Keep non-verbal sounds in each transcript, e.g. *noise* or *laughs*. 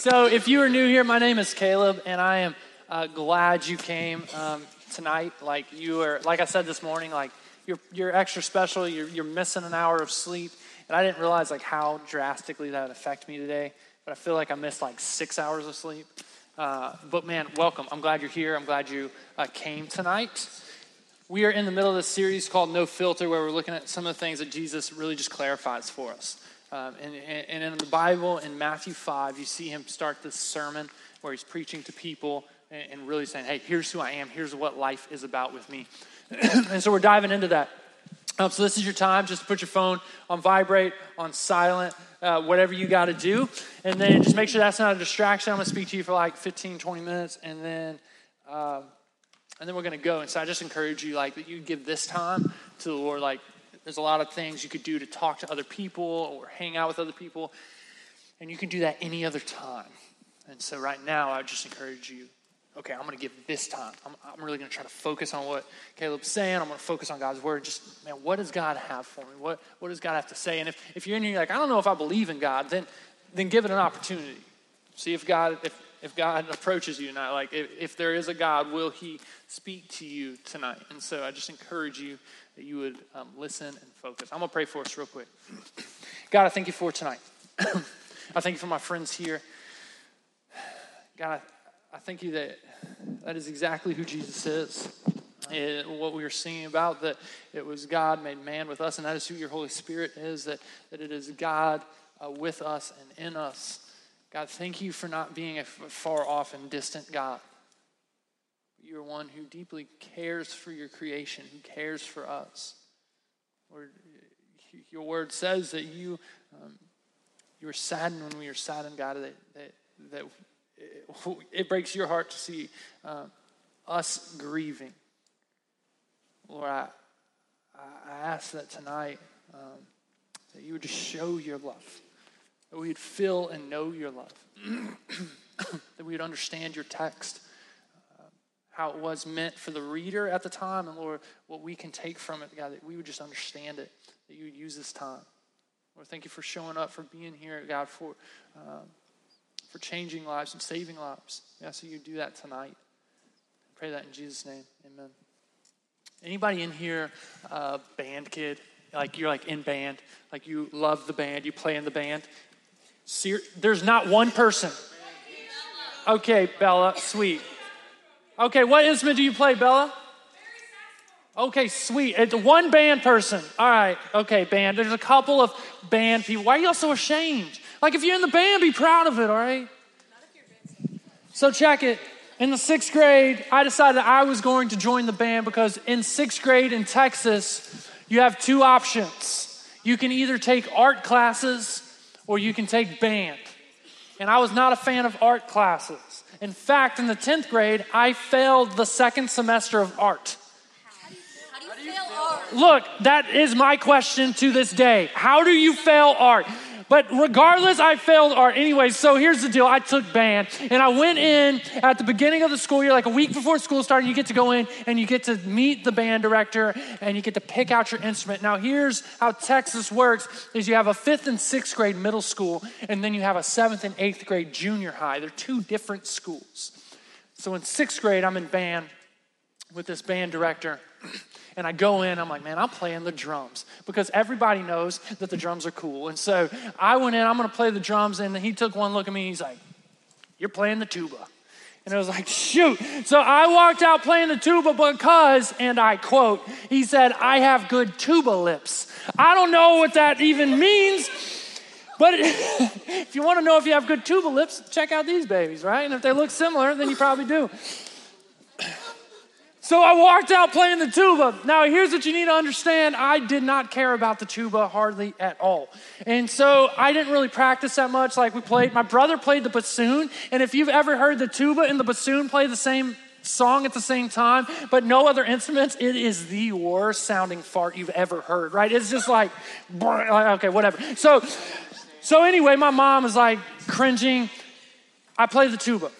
So, if you are new here, my name is Caleb, and I am uh, glad you came um, tonight. Like you are, like I said this morning, like you're you're extra special. You're you're missing an hour of sleep, and I didn't realize like how drastically that would affect me today. But I feel like I missed like six hours of sleep. Uh, but man, welcome. I'm glad you're here. I'm glad you uh, came tonight. We are in the middle of this series called No Filter, where we're looking at some of the things that Jesus really just clarifies for us. Um, and, and in the Bible, in Matthew 5, you see him start this sermon where he's preaching to people and really saying, hey, here's who I am, here's what life is about with me. *clears throat* and so we're diving into that. Um, so this is your time just to put your phone on vibrate, on silent, uh, whatever you got to do. And then just make sure that's not a distraction. I'm going to speak to you for like 15, 20 minutes, and then. Uh, and then we're going to go. And so I just encourage you, like, that you give this time to the Lord. Like, there's a lot of things you could do to talk to other people or hang out with other people, and you can do that any other time. And so, right now, I would just encourage you okay, I'm going to give this time. I'm, I'm really going to try to focus on what Caleb's saying. I'm going to focus on God's word. Just, man, what does God have for me? What, what does God have to say? And if, if you're in here, like, I don't know if I believe in God, then, then give it an opportunity. See if God, if, if God approaches you tonight, like if, if there is a God, will He speak to you tonight? And so I just encourage you that you would um, listen and focus. I'm going to pray for us real quick. God, I thank you for tonight. *clears throat* I thank you for my friends here. God, I, thank you that that is exactly who Jesus is. It, what we were singing about, that it was God made man with us, and that is who your Holy Spirit is, that, that it is God uh, with us and in us. God, thank you for not being a far off and distant God. You're one who deeply cares for your creation, who cares for us. Lord, your word says that you um, you are saddened when we are saddened, God, that, that, that it, *laughs* it breaks your heart to see uh, us grieving. Lord, I, I ask that tonight um, that you would just show your love, that we would feel and know your love, *clears throat* that we would understand your text, how it was meant for the reader at the time, and Lord, what we can take from it, God, that we would just understand it, that you would use this time. Lord, thank you for showing up, for being here, God, for, um, for changing lives and saving lives. Ask that you do that tonight. I pray that in Jesus' name. Amen. Anybody in here, uh, band kid? Like you're like in band, like you love the band, you play in the band. Ser- There's not one person. Okay, Bella, sweet. Okay, what instrument do you play, Bella? Okay, sweet. It's one band person. All right. Okay, band. There's a couple of band people. Why are y'all so ashamed? Like, if you're in the band, be proud of it, all right? So, check it. In the sixth grade, I decided I was going to join the band because in sixth grade in Texas, you have two options. You can either take art classes or you can take band. And I was not a fan of art classes. In fact, in the 10th grade, I failed the second semester of art. Look, that is my question to this day. How do you fail art? But regardless, I failed art anyway. So here's the deal I took band and I went in at the beginning of the school year, like a week before school started. You get to go in and you get to meet the band director and you get to pick out your instrument. Now, here's how Texas works is you have a fifth and sixth grade middle school, and then you have a seventh and eighth grade junior high. They're two different schools. So in sixth grade, I'm in band with this band director. And I go in, I'm like, man, I'm playing the drums because everybody knows that the drums are cool. And so I went in, I'm gonna play the drums, and he took one look at me, he's like, You're playing the tuba. And I was like, shoot. So I walked out playing the tuba because, and I quote, he said, I have good tuba lips. I don't know what that even means, but *laughs* if you want to know if you have good tuba lips, check out these babies, right? And if they look similar, then you probably do. So I walked out playing the tuba. Now, here's what you need to understand I did not care about the tuba hardly at all. And so I didn't really practice that much like we played. My brother played the bassoon. And if you've ever heard the tuba and the bassoon play the same song at the same time, but no other instruments, it is the worst sounding fart you've ever heard, right? It's just like, okay, whatever. So, so anyway, my mom is like cringing. I play the tuba.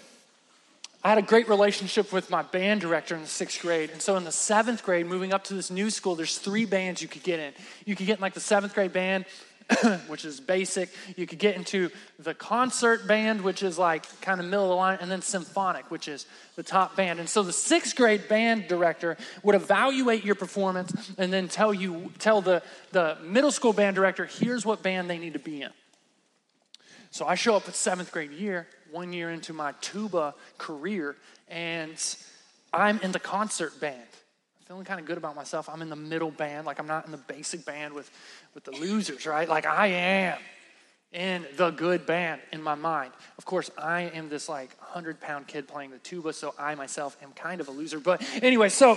I had a great relationship with my band director in the sixth grade. And so in the seventh grade, moving up to this new school, there's three bands you could get in. You could get in like the seventh grade band, *coughs* which is basic. You could get into the concert band, which is like kind of middle of the line, and then symphonic, which is the top band. And so the sixth grade band director would evaluate your performance and then tell you, tell the, the middle school band director, here's what band they need to be in. So I show up at seventh grade year, one year into my tuba career, and I'm in the concert band I'm feeling kind of good about myself. I'm in the middle band, like I'm not in the basic band with, with the losers, right? Like I am in the good band in my mind. Of course, I am this like 100 pound kid playing the tuba, so I myself am kind of a loser. But anyway, so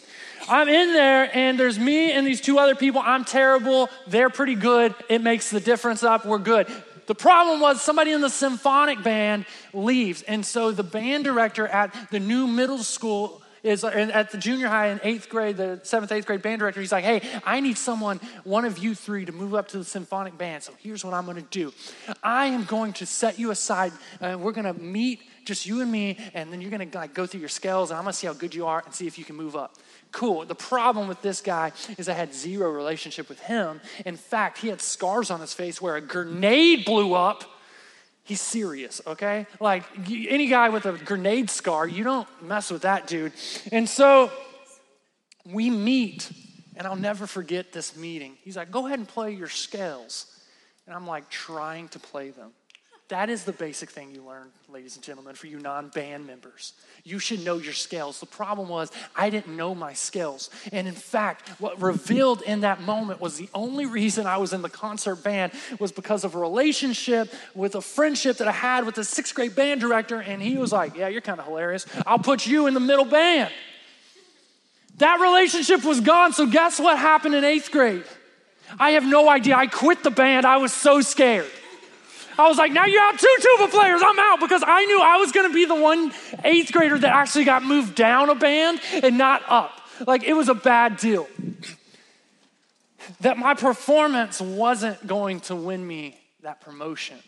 *clears throat* I'm in there, and there's me and these two other people. I'm terrible. They're pretty good. It makes the difference up. We're good. The problem was somebody in the symphonic band leaves. And so the band director at the new middle school is at the junior high in eighth grade, the seventh, eighth grade band director, he's like, hey, I need someone, one of you three, to move up to the symphonic band. So here's what I'm going to do I am going to set you aside, and we're going to meet just you and me, and then you're to like go through your scales, and I'm to see how good you are and see if you can move up. Cool. The problem with this guy is I had zero relationship with him. In fact, he had scars on his face where a grenade blew up He's serious, okay? Like any guy with a grenade scar, you don't mess with that dude. And so we meet, and I'll never forget this meeting. He's like, go ahead and play your scales. And I'm like, trying to play them. That is the basic thing you learn, ladies and gentlemen, for you non band members. You should know your scales. The problem was, I didn't know my skills. And in fact, what revealed in that moment was the only reason I was in the concert band was because of a relationship with a friendship that I had with the sixth grade band director. And he was like, Yeah, you're kind of hilarious. I'll put you in the middle band. That relationship was gone. So, guess what happened in eighth grade? I have no idea. I quit the band. I was so scared. I was like, now you have two tuba players. I'm out because I knew I was going to be the one eighth grader that actually got moved down a band and not up. Like it was a bad deal. That my performance wasn't going to win me that promotion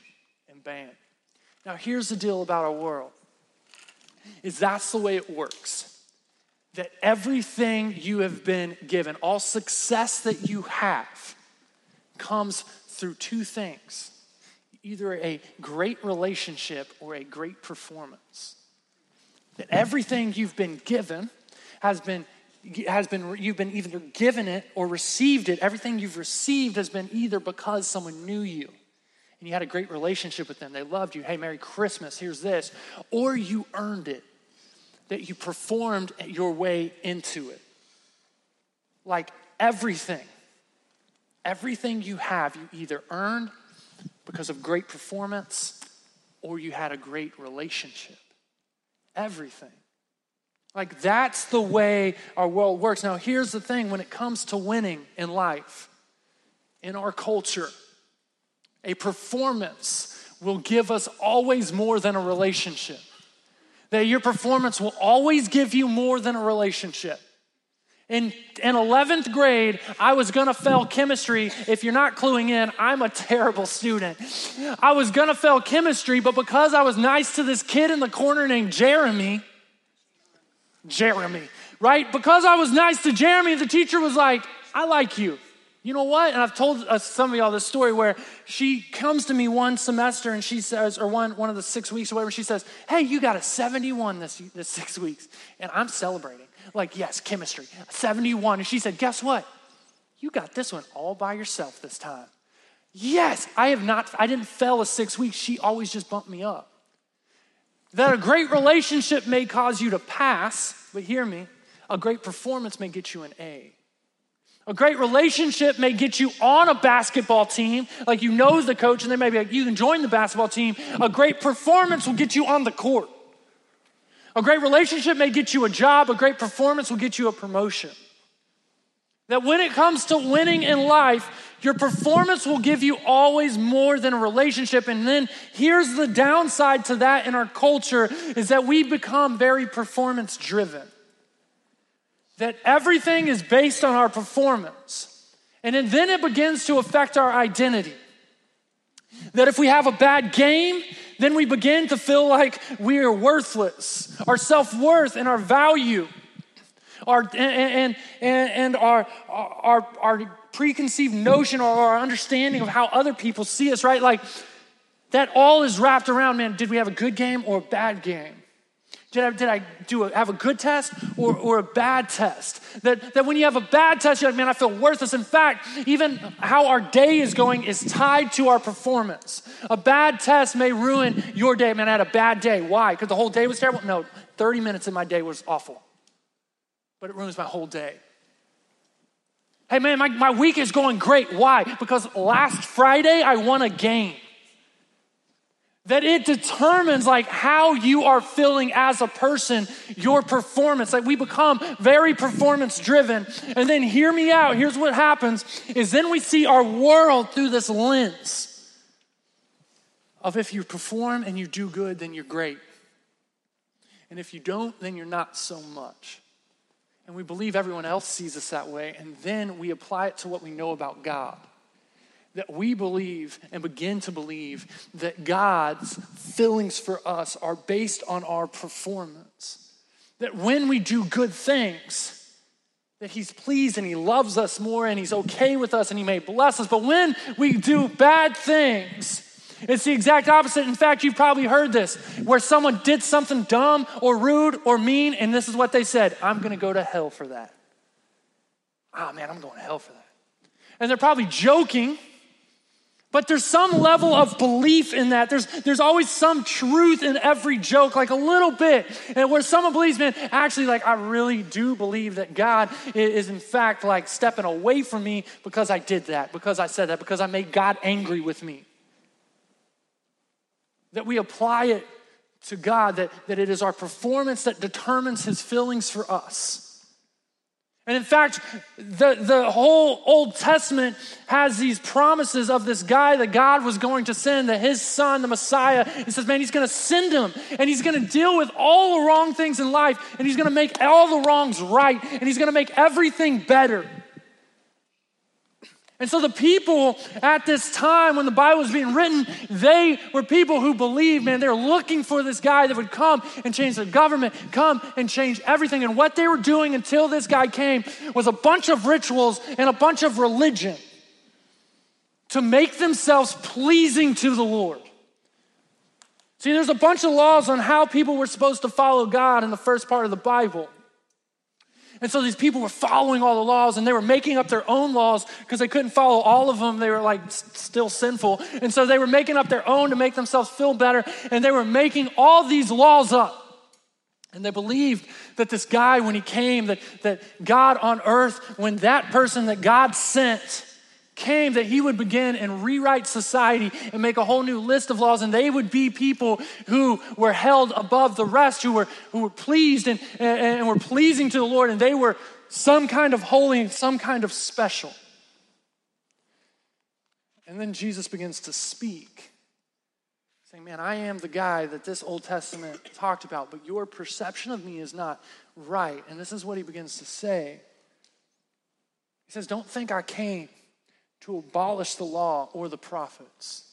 in band. Now, here's the deal about our world is that's the way it works. That everything you have been given, all success that you have, comes through two things either a great relationship or a great performance. That everything you've been given has been has been you've been either given it or received it. Everything you've received has been either because someone knew you and you had a great relationship with them. They loved you. Hey, Merry Christmas, here's this. Or you earned it. That you performed your way into it. Like everything. Everything you have, you either earned because of great performance or you had a great relationship. Everything. Like that's the way our world works. Now, here's the thing when it comes to winning in life, in our culture, a performance will give us always more than a relationship. That your performance will always give you more than a relationship. In, in 11th grade, I was gonna fail chemistry. If you're not cluing in, I'm a terrible student. I was gonna fail chemistry, but because I was nice to this kid in the corner named Jeremy, Jeremy, right? Because I was nice to Jeremy, the teacher was like, I like you. You know what? And I've told uh, some of y'all this story where she comes to me one semester and she says, or one, one of the six weeks or whatever, she says, Hey, you got a 71 this, this six weeks. And I'm celebrating. Like, yes, chemistry, 71. And she said, Guess what? You got this one all by yourself this time. Yes, I have not, I didn't fail a six weeks. She always just bumped me up. That a great relationship may cause you to pass, but hear me, a great performance may get you an A. A great relationship may get you on a basketball team, like you know the coach, and they may be like, you can join the basketball team. A great performance will get you on the court. A great relationship may get you a job, a great performance will get you a promotion. That when it comes to winning in life, your performance will give you always more than a relationship. And then here's the downside to that in our culture is that we become very performance driven. That everything is based on our performance. And then it begins to affect our identity. That if we have a bad game, then we begin to feel like we are worthless. Our self worth and our value our, and, and, and our, our, our preconceived notion or our understanding of how other people see us, right? Like that all is wrapped around, man, did we have a good game or a bad game? Did I, did I do a, have a good test or, or a bad test? That, that when you have a bad test, you're like, man, I feel worthless. In fact, even how our day is going is tied to our performance. A bad test may ruin your day. Man, I had a bad day. Why? Because the whole day was terrible? No, 30 minutes of my day was awful, but it ruins my whole day. Hey, man, my, my week is going great. Why? Because last Friday I won a game that it determines like how you are feeling as a person your performance. Like we become very performance driven and then hear me out. Here's what happens is then we see our world through this lens of if you perform and you do good then you're great. And if you don't then you're not so much. And we believe everyone else sees us that way and then we apply it to what we know about god that we believe and begin to believe that God's feelings for us are based on our performance. That when we do good things, that He's pleased and He loves us more and He's okay with us and He may bless us. But when we do bad things, it's the exact opposite. In fact, you've probably heard this where someone did something dumb or rude or mean, and this is what they said I'm gonna go to hell for that. Oh man, I'm going to hell for that. And they're probably joking but there's some level of belief in that. There's, there's always some truth in every joke, like a little bit. And where someone believes, man, actually, like, I really do believe that God is, in fact, like stepping away from me because I did that, because I said that, because I made God angry with me. That we apply it to God, that, that it is our performance that determines his feelings for us. And in fact, the, the whole Old Testament has these promises of this guy that God was going to send, that his son, the Messiah, he says, man, he's going to send him and he's going to deal with all the wrong things in life and he's going to make all the wrongs right and he's going to make everything better. And so the people at this time when the Bible was being written, they were people who believed, man, they're looking for this guy that would come and change the government, come and change everything. And what they were doing until this guy came was a bunch of rituals and a bunch of religion to make themselves pleasing to the Lord. See, there's a bunch of laws on how people were supposed to follow God in the first part of the Bible. And so these people were following all the laws and they were making up their own laws because they couldn't follow all of them. They were like still sinful. And so they were making up their own to make themselves feel better. And they were making all these laws up. And they believed that this guy, when he came, that, that God on earth, when that person that God sent, came that he would begin and rewrite society and make a whole new list of laws and they would be people who were held above the rest who were who were pleased and, and, and were pleasing to the lord and they were some kind of holy and some kind of special. And then jesus begins to speak saying man i am the guy that this old testament talked about but your perception of me is not right. And this is what he begins to say. He says don't think i came to abolish the law or the prophets.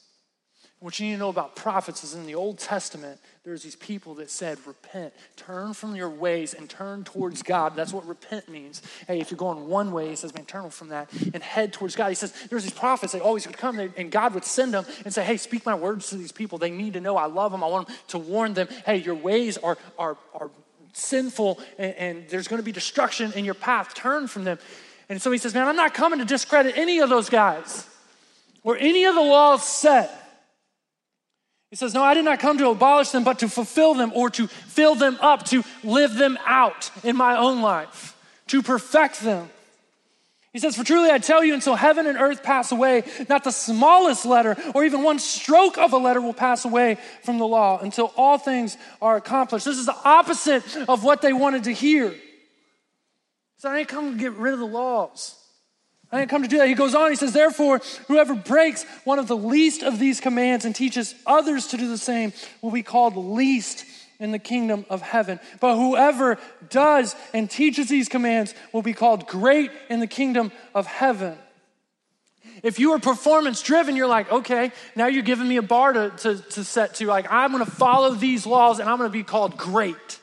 What you need to know about prophets is in the Old Testament, there's these people that said, repent, turn from your ways and turn towards God. That's what repent means. Hey, if you're going one way, he says, man, turn from that and head towards God. He says, there's these prophets, they always would come and God would send them and say, hey, speak my words to these people. They need to know I love them. I want them to warn them, hey, your ways are, are, are sinful and, and there's going to be destruction in your path. Turn from them. And so he says, Man, I'm not coming to discredit any of those guys or any of the laws set. He says, No, I did not come to abolish them, but to fulfill them or to fill them up, to live them out in my own life, to perfect them. He says, For truly I tell you, until heaven and earth pass away, not the smallest letter or even one stroke of a letter will pass away from the law until all things are accomplished. This is the opposite of what they wanted to hear. So I didn't come to get rid of the laws. I didn't come to do that. He goes on, he says, Therefore, whoever breaks one of the least of these commands and teaches others to do the same will be called least in the kingdom of heaven. But whoever does and teaches these commands will be called great in the kingdom of heaven. If you are performance driven, you're like, okay, now you're giving me a bar to, to, to set to. Like, I'm going to follow these laws and I'm going to be called great.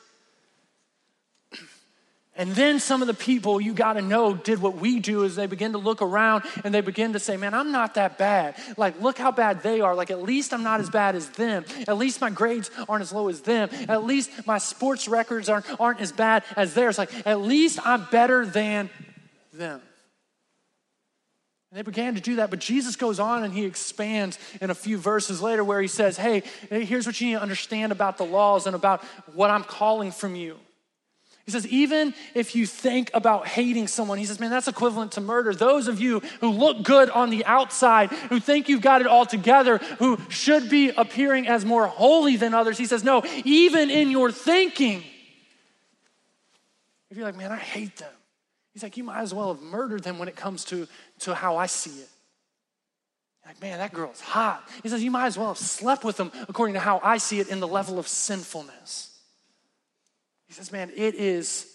And then some of the people you got to know did what we do is they begin to look around and they begin to say, Man, I'm not that bad. Like, look how bad they are. Like, at least I'm not as bad as them. At least my grades aren't as low as them. At least my sports records aren't, aren't as bad as theirs. Like, at least I'm better than them. And they began to do that, but Jesus goes on and he expands in a few verses later where he says, Hey, here's what you need to understand about the laws and about what I'm calling from you. He says, even if you think about hating someone, he says, man, that's equivalent to murder. Those of you who look good on the outside, who think you've got it all together, who should be appearing as more holy than others, he says, no, even in your thinking, if you're like, man, I hate them, he's like, you might as well have murdered them when it comes to, to how I see it. Like, man, that girl's hot. He says, you might as well have slept with them according to how I see it in the level of sinfulness. He says, man, it is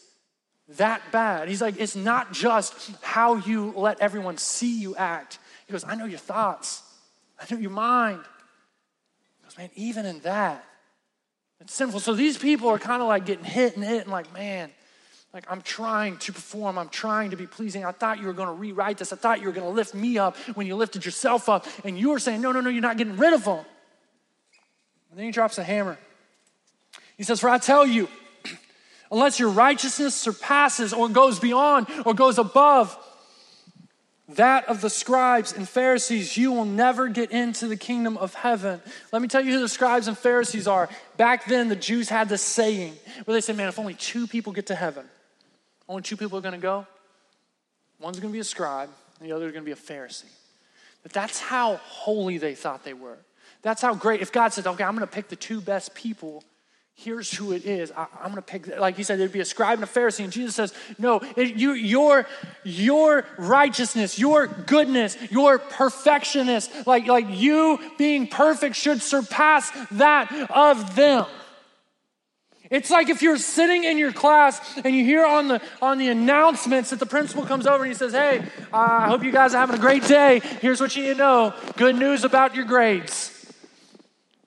that bad. He's like, it's not just how you let everyone see you act. He goes, I know your thoughts, I know your mind. He goes, man, even in that, it's sinful. So these people are kind of like getting hit and hit and like, man, like I'm trying to perform, I'm trying to be pleasing. I thought you were going to rewrite this. I thought you were going to lift me up when you lifted yourself up. And you were saying, no, no, no, you're not getting rid of them. And then he drops a hammer. He says, For I tell you, unless your righteousness surpasses or goes beyond or goes above that of the scribes and Pharisees, you will never get into the kingdom of heaven. Let me tell you who the scribes and Pharisees are. Back then, the Jews had this saying where they said, Man, if only two people get to heaven, only two people are going to go. One's going to be a scribe, and the other is going to be a Pharisee. But that's how holy they thought they were. That's how great. If God said, Okay, I'm going to pick the two best people here's who it is. I, am going to pick, like he said, it'd be a scribe and a Pharisee. And Jesus says, no, it, you, your, your righteousness, your goodness, your perfectionist, like, like you being perfect should surpass that of them. It's like if you're sitting in your class and you hear on the on the announcements that the principal comes over and he says, "Hey, uh, I hope you guys are having a great day. Here's what you need to know: good news about your grades."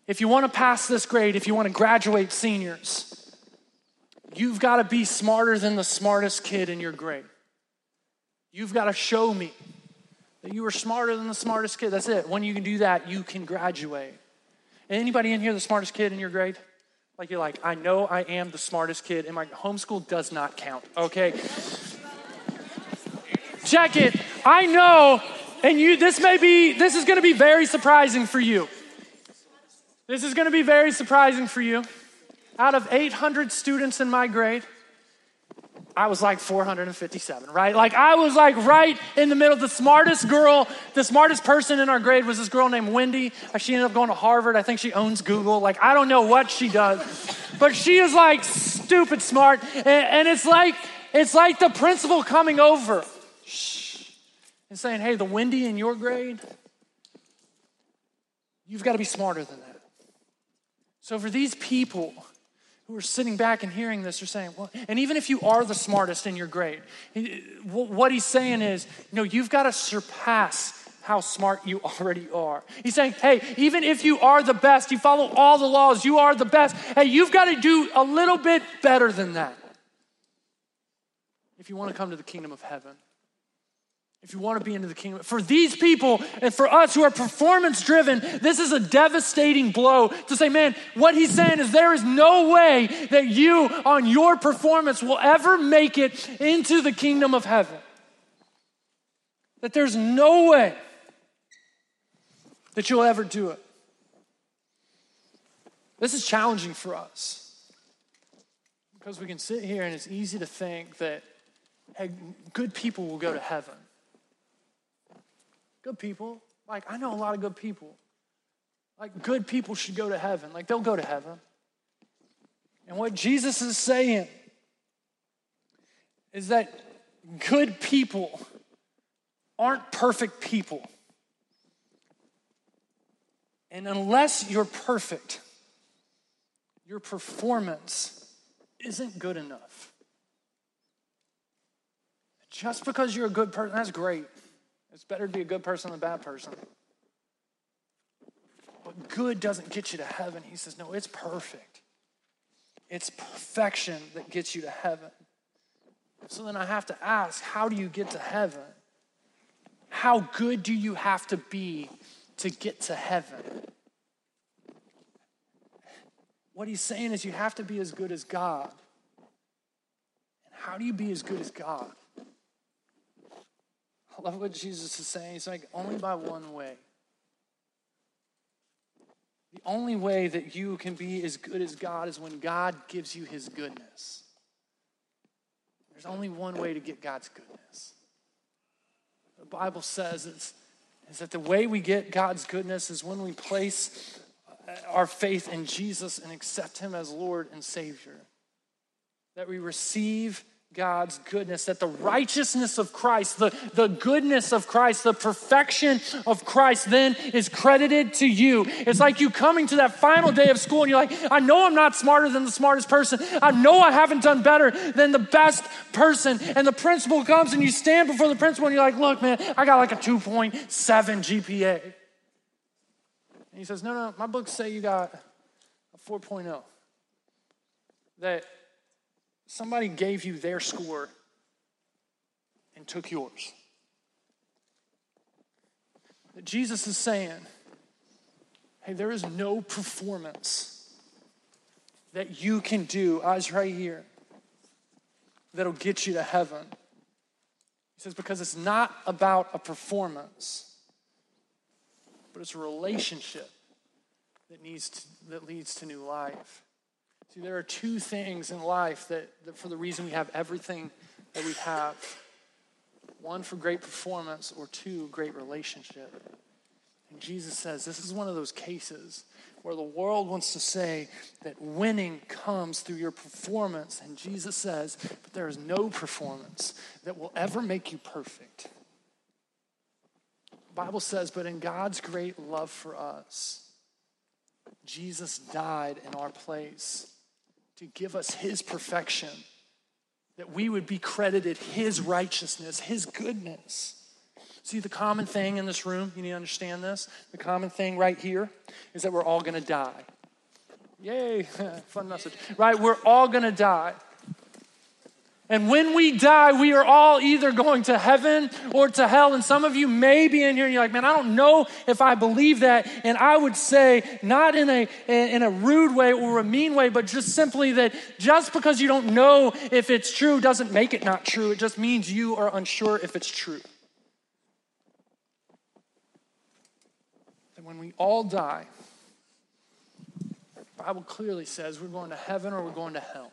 If you want to pass this grade, if you want to graduate seniors, you've got to be smarter than the smartest kid in your grade. You've got to show me that you were smarter than the smartest kid. That's it. When you can do that, you can graduate. Anybody in here the smartest kid in your grade? Like you're like, I know I am the smartest kid, and my homeschool does not count. Okay. Check it. I know, and you this may be this is gonna be very surprising for you. This is going to be very surprising for you. Out of 800 students in my grade, I was like 457, right? Like I was like right in the middle. The smartest girl, the smartest person in our grade was this girl named Wendy. Uh, she ended up going to Harvard. I think she owns Google. Like I don't know what she does, but she is like stupid smart. And, and it's like it's like the principal coming over and saying, "Hey, the Wendy in your grade, you've got to be smarter than that." So, for these people who are sitting back and hearing this, they're saying, well, and even if you are the smartest in your grade, what he's saying is, no, you've got to surpass how smart you *laughs* already are. He's saying, hey, even if you are the best, you follow all the laws, you are the best, hey, you've got to do a little bit better than that if you want to come to the kingdom of heaven if you want to be into the kingdom. For these people and for us who are performance driven, this is a devastating blow to say, man, what he's saying is there is no way that you on your performance will ever make it into the kingdom of heaven. That there's no way that you'll ever do it. This is challenging for us because we can sit here and it's easy to think that hey, good people will go to heaven. Good people. Like, I know a lot of good people. Like, good people should go to heaven. Like, they'll go to heaven. And what Jesus is saying is that good people aren't perfect people. And unless you're perfect, your performance isn't good enough. Just because you're a good person, that's great. It's better to be a good person than a bad person. But good doesn't get you to heaven. He says, no, it's perfect. It's perfection that gets you to heaven. So then I have to ask how do you get to heaven? How good do you have to be to get to heaven? What he's saying is you have to be as good as God. And how do you be as good as God? I love what Jesus is saying. He's like, only by one way. The only way that you can be as good as God is when God gives you his goodness. There's only one way to get God's goodness. The Bible says is, is that the way we get God's goodness is when we place uh, our faith in Jesus and accept him as Lord and Savior. That we receive God's goodness, that the righteousness of Christ, the, the goodness of Christ, the perfection of Christ then is credited to you. It's like you coming to that final day of school and you're like, I know I'm not smarter than the smartest person. I know I haven't done better than the best person. And the principal comes and you stand before the principal and you're like, look, man, I got like a 2.7 GPA. And he says, no, no, my books say you got a 4.0. That somebody gave you their score and took yours. That Jesus is saying, hey, there is no performance that you can do, eyes right here, that'll get you to heaven. He says, because it's not about a performance, but it's a relationship that, needs to, that leads to new life. See, there are two things in life that, that for the reason we have everything that we have one for great performance, or two, great relationship. And Jesus says this is one of those cases where the world wants to say that winning comes through your performance. And Jesus says, but there is no performance that will ever make you perfect. The Bible says, but in God's great love for us, Jesus died in our place to give us his perfection, that we would be credited his righteousness, his goodness. See, the common thing in this room, you need to understand this. The common thing right here is that we're all gonna die. Yay, *laughs* fun message. Right? We're all gonna die. And when we die, we are all either going to heaven or to hell. And some of you may be in here and you're like, man, I don't know if I believe that. And I would say, not in a, in a rude way or a mean way, but just simply that just because you don't know if it's true doesn't make it not true. It just means you are unsure if it's true. And when we all die, the Bible clearly says we're going to heaven or we're going to hell.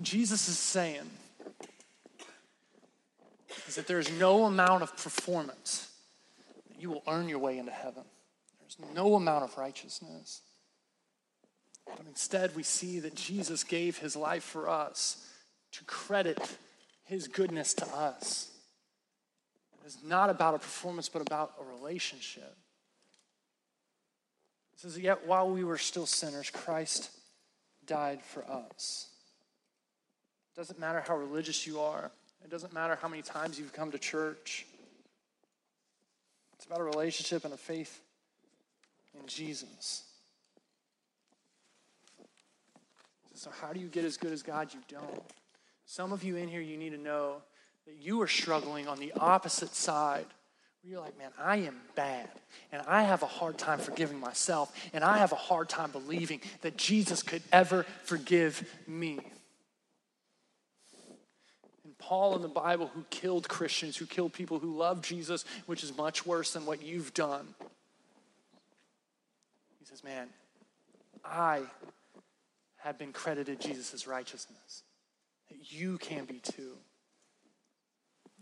What Jesus is saying is that there's no amount of performance that you will earn your way into heaven. There's no amount of righteousness. But instead, we see that Jesus gave his life for us to credit his goodness to us. It is not about a performance, but about a relationship. It says, Yet while we were still sinners, Christ died for us. It doesn't matter how religious you are, it doesn't matter how many times you've come to church. It's about a relationship and a faith in Jesus. So, how do you get as good as God? You don't. Some of you in here, you need to know that you are struggling on the opposite side. Where you're like, man, I am bad. And I have a hard time forgiving myself. And I have a hard time believing that Jesus could ever forgive me. Paul in the Bible who killed Christians, who killed people who love Jesus, which is much worse than what you've done. He says, Man, I have been credited Jesus' righteousness. That you can be too.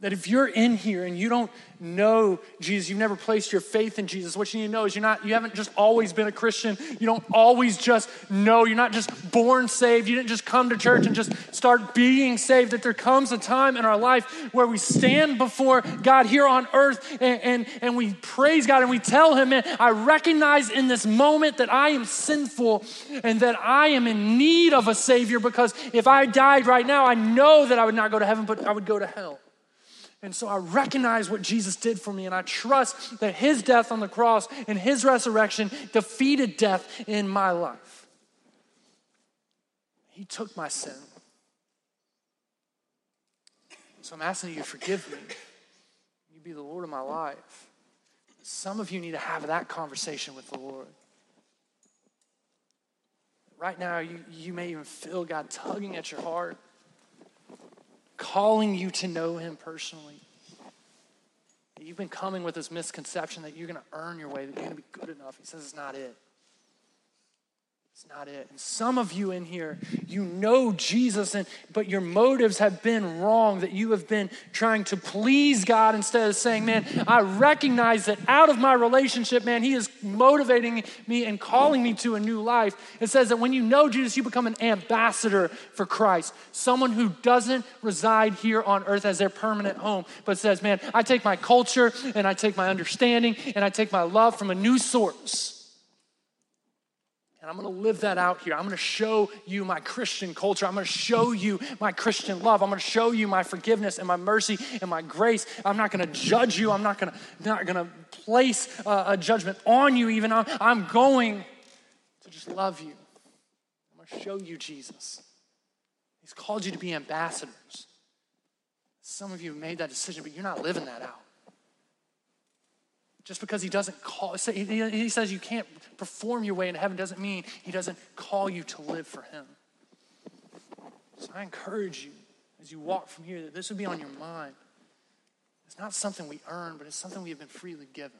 That if you're in here and you don't know Jesus, you've never placed your faith in Jesus, what you need to know is you're not, you haven't just always been a Christian. You don't always just know. You're not just born saved. You didn't just come to church and just start being saved. That there comes a time in our life where we stand before God here on earth and, and, and we praise God and we tell Him, man, I recognize in this moment that I am sinful and that I am in need of a Savior because if I died right now, I know that I would not go to heaven, but I would go to hell. And so I recognize what Jesus did for me, and I trust that his death on the cross and his resurrection defeated death in my life. He took my sin. So I'm asking you to forgive me. You be the Lord of my life. Some of you need to have that conversation with the Lord. Right now, you, you may even feel God tugging at your heart, calling you to know Him personally. You've been coming with this misconception that you're going to earn your way, that you're going to be good enough. He says it's not it. It's not it. And some of you in here, you know Jesus, and, but your motives have been wrong, that you have been trying to please God instead of saying, Man, I recognize that out of my relationship, man, He is motivating me and calling me to a new life. It says that when you know Jesus, you become an ambassador for Christ, someone who doesn't reside here on earth as their permanent home, but says, Man, I take my culture and I take my understanding and I take my love from a new source. And I'm going to live that out here. I'm going to show you my Christian culture. I'm going to show you my Christian love. I'm going to show you my forgiveness and my mercy and my grace. I'm not going to judge you. I'm not going to not going to place a, a judgment on you. Even I'm, I'm going to just love you. I'm going to show you Jesus. He's called you to be ambassadors. Some of you have made that decision, but you're not living that out. Just because he doesn't call, he says you can't perform your way into heaven doesn't mean he doesn't call you to live for him. So I encourage you as you walk from here that this would be on your mind. It's not something we earn, but it's something we have been freely given.